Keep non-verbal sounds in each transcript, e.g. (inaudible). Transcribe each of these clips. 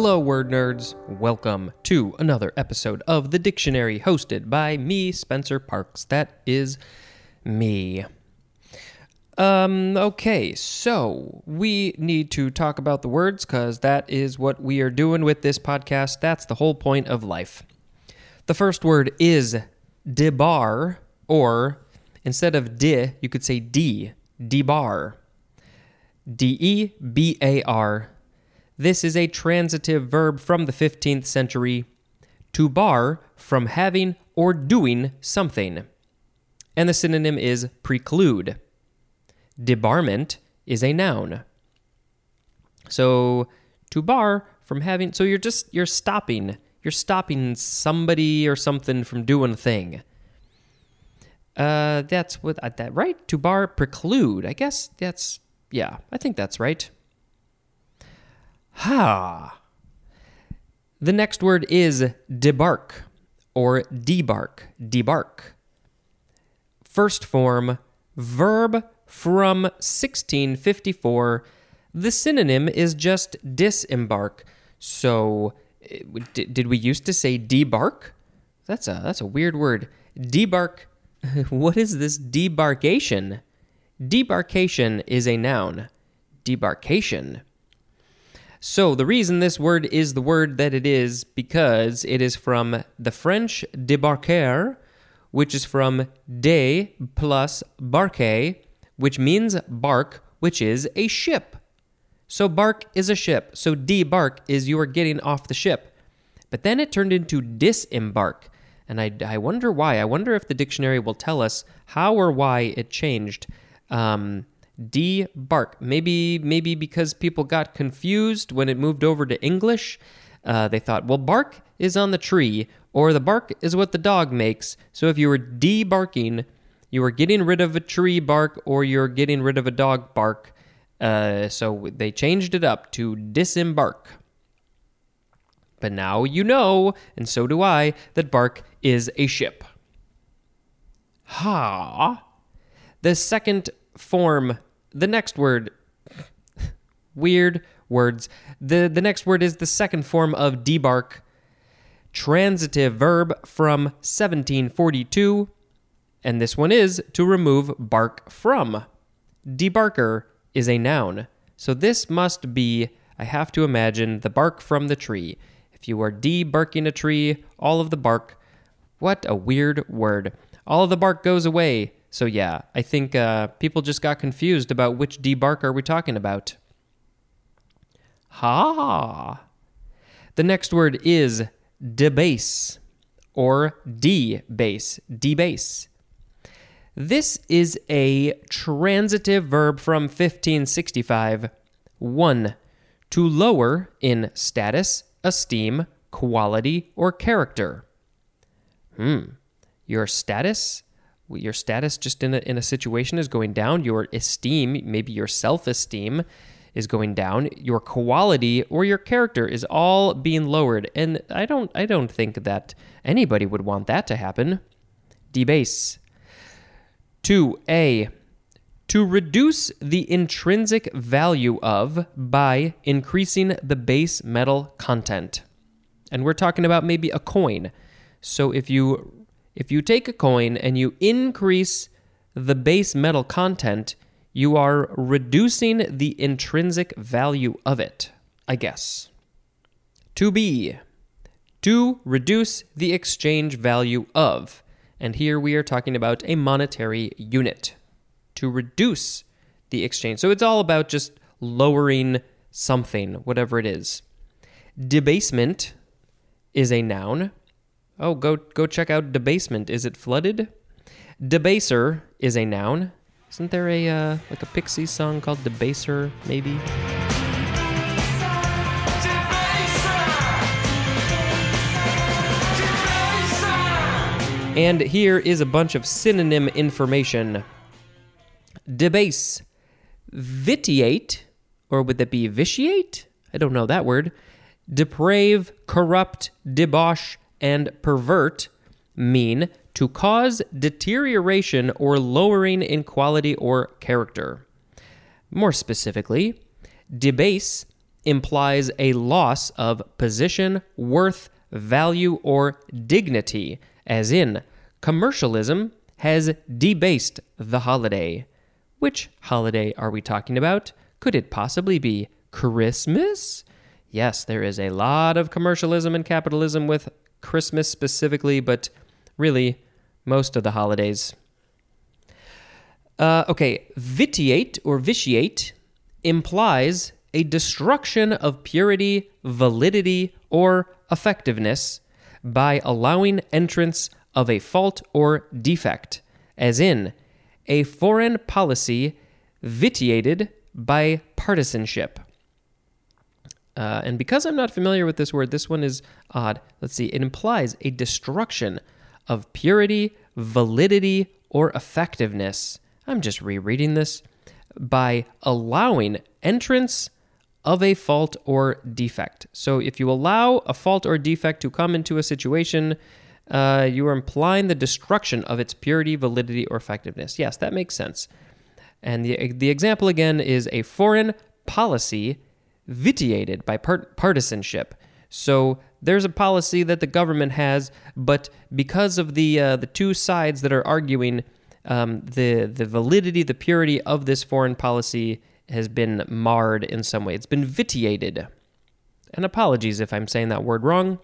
Hello, word nerds. Welcome to another episode of The Dictionary hosted by me, Spencer Parks. That is me. Um, okay, so we need to talk about the words because that is what we are doing with this podcast. That's the whole point of life. The first word is debar, or instead of de, you could say d, debar. D E B A R. This is a transitive verb from the 15th century to bar from having or doing something. And the synonym is preclude. Debarment is a noun. So to bar from having so you're just you're stopping you're stopping somebody or something from doing a thing. Uh, that's what uh, that right to bar preclude. I guess that's yeah. I think that's right. Ha. The next word is debark or debark. Debark. First form verb from 1654. The synonym is just disembark. So, did we used to say debark? That's a that's a weird word. Debark. (laughs) What is this debarkation? Debarkation is a noun. Debarkation. So, the reason this word is the word that it is because it is from the French débarquer, which is from de plus barque, which means bark, which is a ship. So, bark is a ship. So, debark is you are getting off the ship. But then it turned into disembark. And I, I wonder why. I wonder if the dictionary will tell us how or why it changed. Um, debark. Maybe maybe because people got confused when it moved over to English. Uh, they thought, well, bark is on the tree, or the bark is what the dog makes. So if you were debarking, you were getting rid of a tree bark, or you're getting rid of a dog bark. Uh, so they changed it up to disembark. But now you know, and so do I, that bark is a ship. Ha. The second form the next word weird words. The the next word is the second form of debark. Transitive verb from 1742 and this one is to remove bark from. Debarker is a noun. So this must be I have to imagine the bark from the tree. If you are debarking a tree, all of the bark what a weird word. All of the bark goes away. So yeah, I think uh, people just got confused about which debark are we talking about. Ha. The next word is debase or debase. Debase. This is a transitive verb from 1565. 1. To lower in status, esteem, quality, or character. Hmm. Your status your status just in a, in a situation is going down your esteem maybe your self-esteem is going down your quality or your character is all being lowered. And i don't i don't think that anybody would want that to happen. Debase. 2a to reduce the intrinsic value of by increasing the base metal content. And we're talking about maybe a coin. So if you if you take a coin and you increase the base metal content, you are reducing the intrinsic value of it, I guess. To be, to reduce the exchange value of. And here we are talking about a monetary unit. To reduce the exchange. So it's all about just lowering something, whatever it is. Debasement is a noun. Oh, go go check out debasement. Is it flooded? Debaser is a noun. Isn't there a uh, like a Pixies song called Debaser? Maybe. And here is a bunch of synonym information. Debase, vitiate, or would that be vitiate? I don't know that word. Deprave, corrupt, debauch, and pervert mean to cause deterioration or lowering in quality or character. More specifically, debase implies a loss of position, worth, value, or dignity, as in, commercialism has debased the holiday. Which holiday are we talking about? Could it possibly be Christmas? Yes, there is a lot of commercialism and capitalism with Christmas specifically, but really, most of the holidays. Uh, okay, vitiate or vitiate implies a destruction of purity, validity, or effectiveness by allowing entrance of a fault or defect, as in, a foreign policy vitiated by partisanship. Uh, and because I'm not familiar with this word, this one is odd. Let's see. It implies a destruction of purity, validity, or effectiveness. I'm just rereading this by allowing entrance of a fault or defect. So if you allow a fault or defect to come into a situation, uh, you are implying the destruction of its purity, validity, or effectiveness. Yes, that makes sense. And the, the example again is a foreign policy vitiated by part- partisanship. So there's a policy that the government has, but because of the uh, the two sides that are arguing, um, the the validity, the purity of this foreign policy has been marred in some way. It's been vitiated. And apologies if I'm saying that word wrong.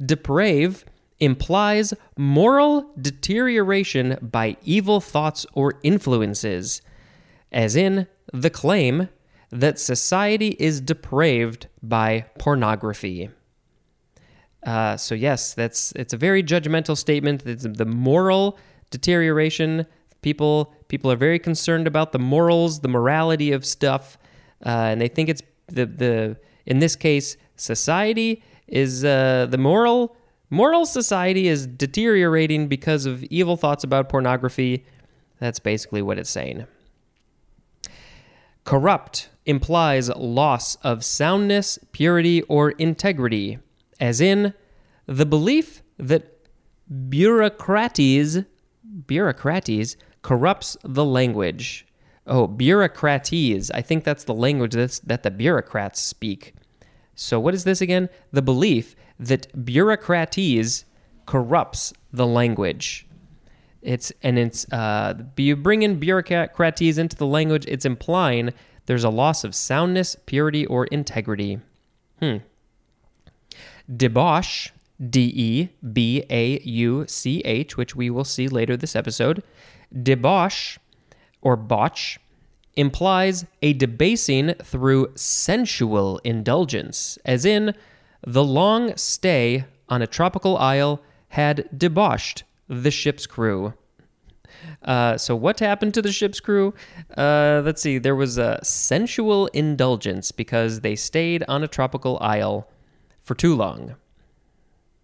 Deprave implies moral deterioration by evil thoughts or influences, as in the claim that society is depraved by pornography. Uh, so yes, that's it's a very judgmental statement. It's the moral deterioration. People people are very concerned about the morals, the morality of stuff, uh, and they think it's the the in this case society is uh, the moral moral society is deteriorating because of evil thoughts about pornography. That's basically what it's saying. Corrupt implies loss of soundness, purity, or integrity, as in the belief that bureaucratese bureaucratese corrupts the language. Oh, bureaucratese. I think that's the language that's, that the bureaucrats speak. So, what is this again? The belief that bureaucratese corrupts the language. It's and it's uh, you bring in bureaucratese into the language. It's implying there's a loss of soundness, purity, or integrity. Hmm. Debauch, D E B A U C H, which we will see later this episode. Debauch, or botch, implies a debasing through sensual indulgence, as in, the long stay on a tropical isle had debauched the ship's crew. Uh, so, what happened to the ship's crew? Uh, let's see. There was a sensual indulgence because they stayed on a tropical isle for too long.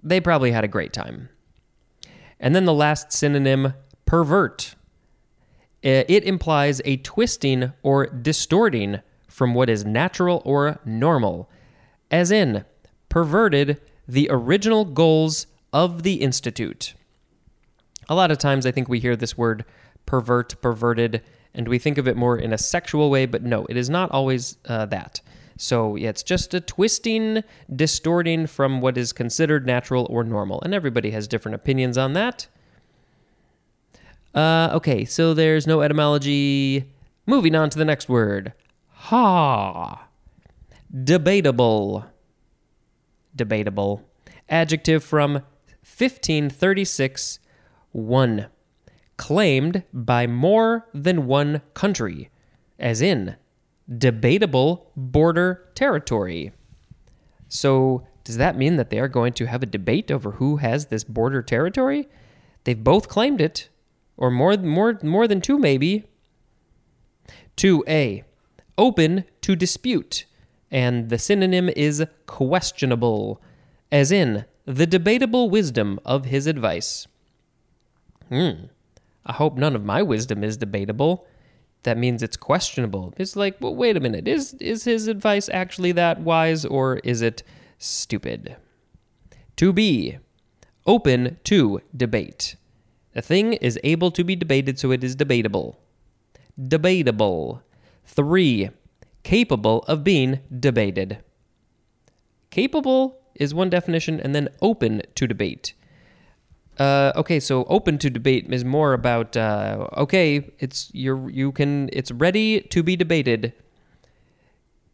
They probably had a great time. And then the last synonym, pervert. It implies a twisting or distorting from what is natural or normal, as in, perverted the original goals of the Institute. A lot of times I think we hear this word pervert, perverted, and we think of it more in a sexual way, but no, it is not always uh, that. So yeah, it's just a twisting, distorting from what is considered natural or normal, and everybody has different opinions on that. Uh, okay, so there's no etymology. Moving on to the next word. Ha. Debatable. Debatable. Adjective from 1536 1. Claimed by more than one country, as in debatable border territory. So, does that mean that they are going to have a debate over who has this border territory? They've both claimed it, or more, more, more than two, maybe. 2a. Open to dispute, and the synonym is questionable, as in the debatable wisdom of his advice. Hmm. I hope none of my wisdom is debatable. That means it's questionable. It's like, well, wait a minute. Is is his advice actually that wise or is it stupid? To be open to debate. A thing is able to be debated, so it is debatable. Debatable. Three, capable of being debated. Capable is one definition, and then open to debate. Uh, okay, so open to debate is more about uh, okay, it's you're you can it's ready to be debated.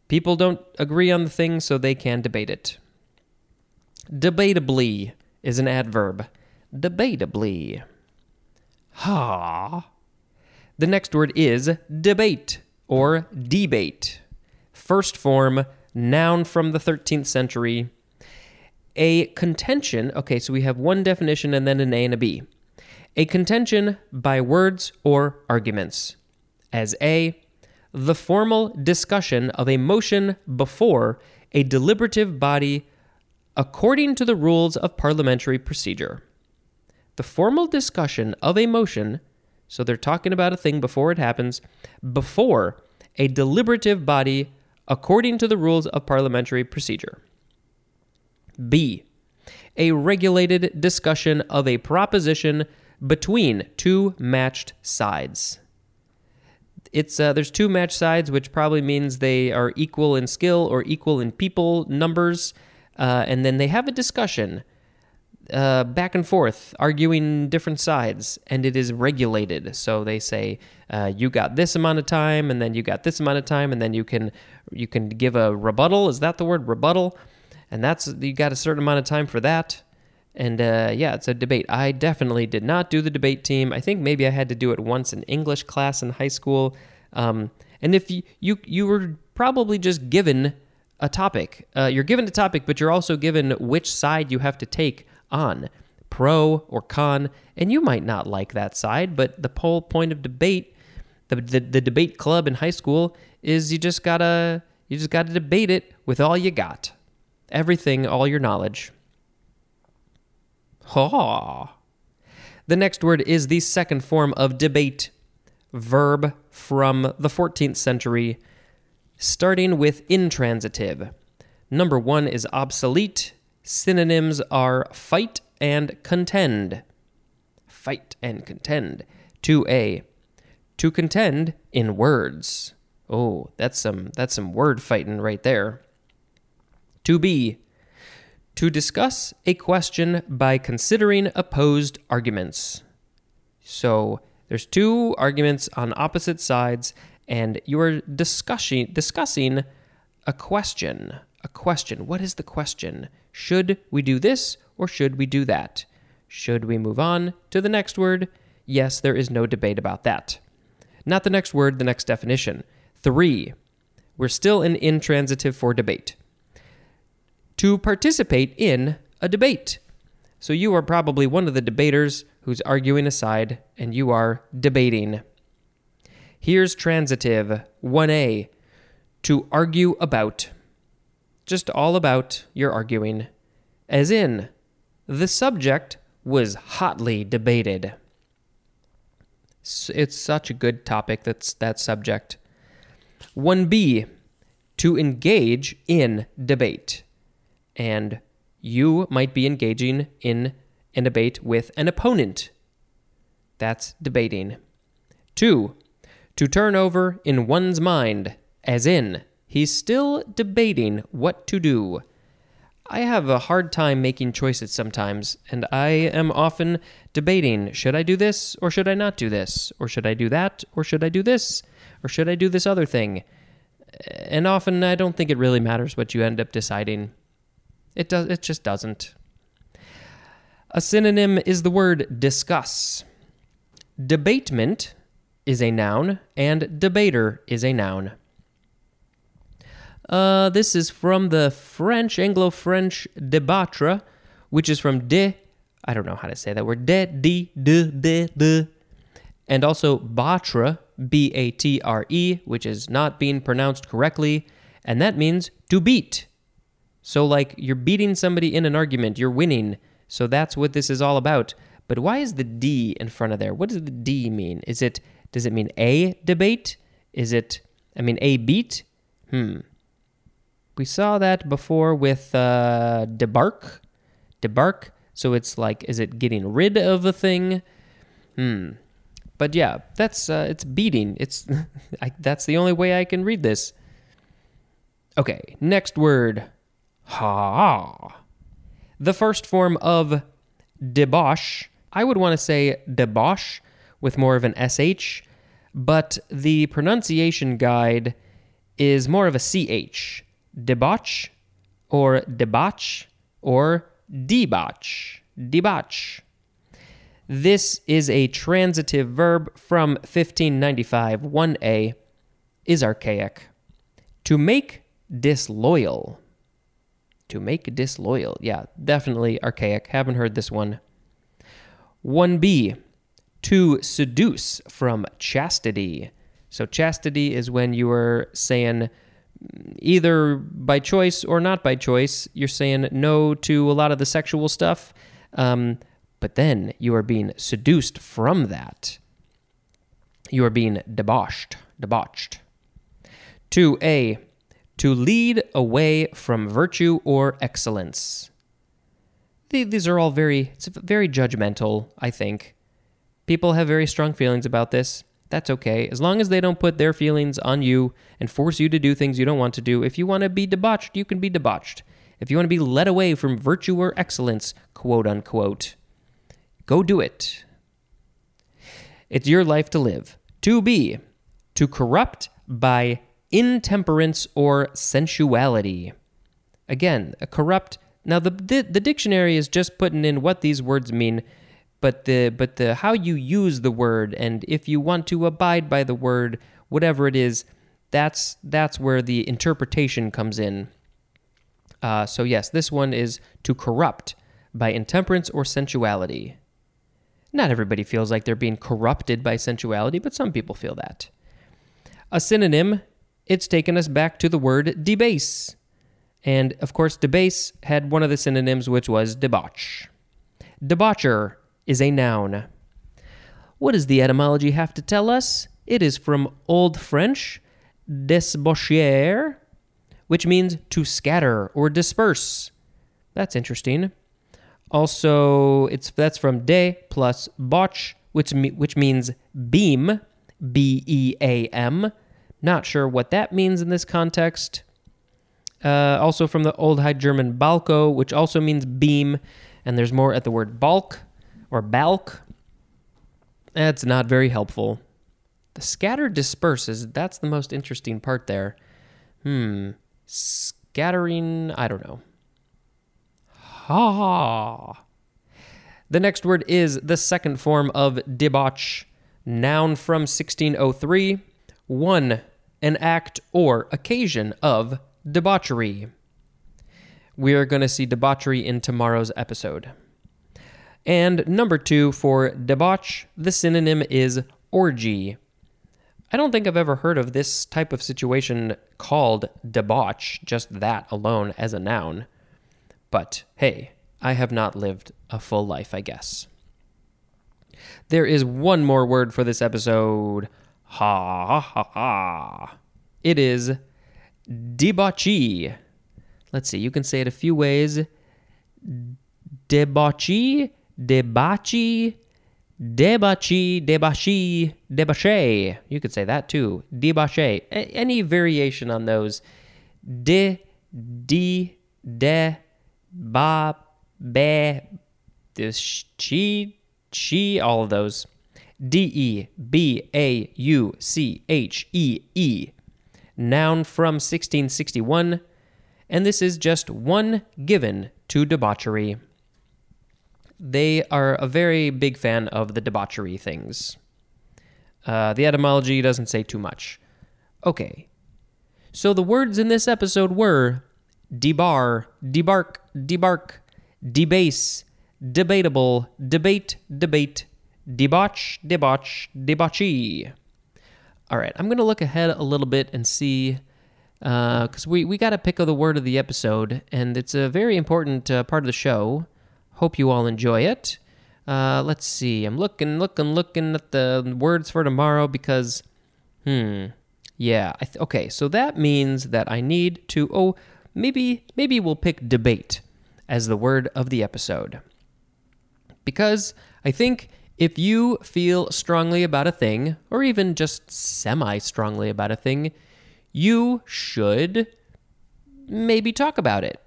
People don't agree on the thing, so they can debate it. Debatably is an adverb. Debatably. Ha. The next word is debate or debate. First form, noun from the 13th century. A contention, okay, so we have one definition and then an A and a B. A contention by words or arguments. As A, the formal discussion of a motion before a deliberative body according to the rules of parliamentary procedure. The formal discussion of a motion, so they're talking about a thing before it happens, before a deliberative body according to the rules of parliamentary procedure. B. A regulated discussion of a proposition between two matched sides. It's uh, there's two matched sides, which probably means they are equal in skill or equal in people numbers, uh, and then they have a discussion uh, back and forth, arguing different sides, and it is regulated. So they say uh, you got this amount of time, and then you got this amount of time, and then you can you can give a rebuttal. Is that the word rebuttal? And that's you got a certain amount of time for that. And uh, yeah, it's a debate. I definitely did not do the debate team. I think maybe I had to do it once in English class in high school. Um, and if you, you you were probably just given a topic, uh, you're given a topic, but you're also given which side you have to take on, pro or con. And you might not like that side, but the whole point of debate, the, the, the debate club in high school, is you just gotta you just gotta debate it with all you got, everything, all your knowledge. Ha. The next word is the second form of debate, verb from the 14th century, starting with intransitive. Number one is obsolete. Synonyms are fight and contend. Fight and contend. 2a. To contend in words. Oh, that's some that's some word fighting right there. 2b to discuss a question by considering opposed arguments. So there's two arguments on opposite sides, and you are discussing discussing a question. A question. What is the question? Should we do this or should we do that? Should we move on to the next word? Yes, there is no debate about that. Not the next word, the next definition. Three. We're still in intransitive for debate to participate in a debate. So you are probably one of the debaters who's arguing a side and you are debating. Here's transitive 1a to argue about. Just all about your arguing. As in, the subject was hotly debated. It's such a good topic that's that subject. 1b to engage in debate and you might be engaging in a debate with an opponent. That's debating. Two, to turn over in one's mind, as in, he's still debating what to do. I have a hard time making choices sometimes, and I am often debating should I do this or should I not do this? Or should I do that or should I do this? Or should I do this other thing? And often I don't think it really matters what you end up deciding. It does it just doesn't. A synonym is the word discuss. Debatement is a noun and debater is a noun. Uh, this is from the French, Anglo French debatre, which is from de, I don't know how to say that word, de, de, de, de, de, and also batre, B A T R E, which is not being pronounced correctly, and that means to beat. So, like, you're beating somebody in an argument, you're winning. So, that's what this is all about. But why is the D in front of there? What does the D mean? Is it, does it mean a debate? Is it, I mean, a beat? Hmm. We saw that before with uh, debark. Debark. So it's like, is it getting rid of a thing? Hmm. But yeah, that's uh, it's beating. It's (laughs) I, that's the only way I can read this. Okay, next word. Ha. The first form of debauch, I would want to say debauch with more of an SH, but the pronunciation guide is more of a CH. Debauch or debauch or debauch. Debauch. This is a transitive verb from 1595 1a, is archaic. To make disloyal. To make disloyal. Yeah, definitely archaic. Haven't heard this one. 1b. To seduce from chastity. So, chastity is when you are saying either by choice or not by choice, you're saying no to a lot of the sexual stuff. Um, but then you are being seduced from that. You are being debauched, debauched. 2a, to lead away from virtue or excellence. These are all very, it's very judgmental, I think. People have very strong feelings about this. That's okay. As long as they don't put their feelings on you and force you to do things you don't want to do. If you want to be debauched, you can be debauched. If you want to be led away from virtue or excellence, quote unquote, go do it. It's your life to live. To be, to corrupt by intemperance or sensuality. Again, a corrupt. Now the, the the dictionary is just putting in what these words mean, but the but the how you use the word and if you want to abide by the word, whatever it is, that's that's where the interpretation comes in. Uh, so yes, this one is to corrupt by intemperance or sensuality. Not everybody feels like they're being corrupted by sensuality, but some people feel that. A synonym it's taken us back to the word debase. And of course, debase had one of the synonyms, which was debauch. Debaucher is a noun. What does the etymology have to tell us? It is from Old French, desbaucher, which means to scatter or disperse. That's interesting. Also, it's that's from de plus bauch, which which means beam, B E A M, not sure what that means in this context. Uh, also from the Old High German balko, which also means beam, and there's more at the word balk or balk. That's not very helpful. The scatter disperses, that's the most interesting part there. Hmm. Scattering, I don't know. Ha. The next word is the second form of debauch, noun from 1603. One an act or occasion of debauchery. We are going to see debauchery in tomorrow's episode. And number two, for debauch, the synonym is orgy. I don't think I've ever heard of this type of situation called debauch, just that alone as a noun. But hey, I have not lived a full life, I guess. There is one more word for this episode Ha ha ha. It is debauchee. Let's see, you can say it a few ways. Debauchee, debauchee, debauchee, debauchee, debauchee. You could say that too. Debauchee. A- any variation on those. De, de, de, ba, be, she, she, all of those. D E B A U C H E E. Noun from 1661, and this is just one given to debauchery. They are a very big fan of the debauchery things. Uh, the etymology doesn't say too much. Okay. So the words in this episode were debar, debark, debark, debase, debatable, debate, debate, debauch, debauch, debauchee. All right, I'm going to look ahead a little bit and see, because uh, we, we got to pick of the word of the episode, and it's a very important uh, part of the show. Hope you all enjoy it. Uh, let's see. I'm looking, looking, looking at the words for tomorrow because, hmm, yeah. Th- okay, so that means that I need to. Oh, maybe, maybe we'll pick debate as the word of the episode because I think if you feel strongly about a thing, or even just semi strongly about a thing, you should maybe talk about it.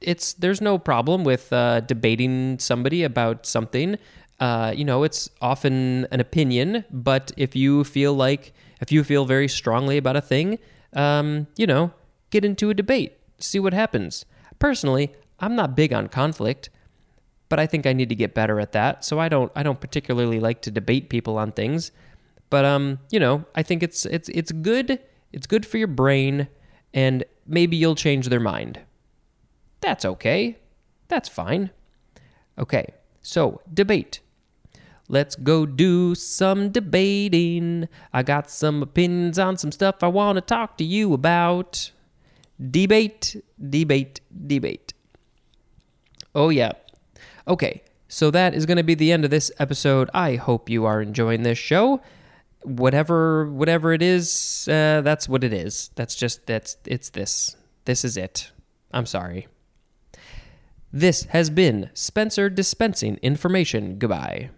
It's there's no problem with uh, debating somebody about something. Uh, you know, it's often an opinion, but if you feel like if you feel very strongly about a thing, um, you know, get into a debate, see what happens. Personally, I'm not big on conflict, but I think I need to get better at that. So I don't I don't particularly like to debate people on things. But um, you know, I think it's it's it's good. It's good for your brain and maybe you'll change their mind. That's okay. That's fine. Okay. So, debate. Let's go do some debating. I got some opinions on some stuff I want to talk to you about. Debate, debate, debate. Oh, yeah. Okay, so that is going to be the end of this episode. I hope you are enjoying this show. Whatever, whatever it is, uh, that's what it is. That's just that's it's this. This is it. I'm sorry. This has been Spencer dispensing information. Goodbye.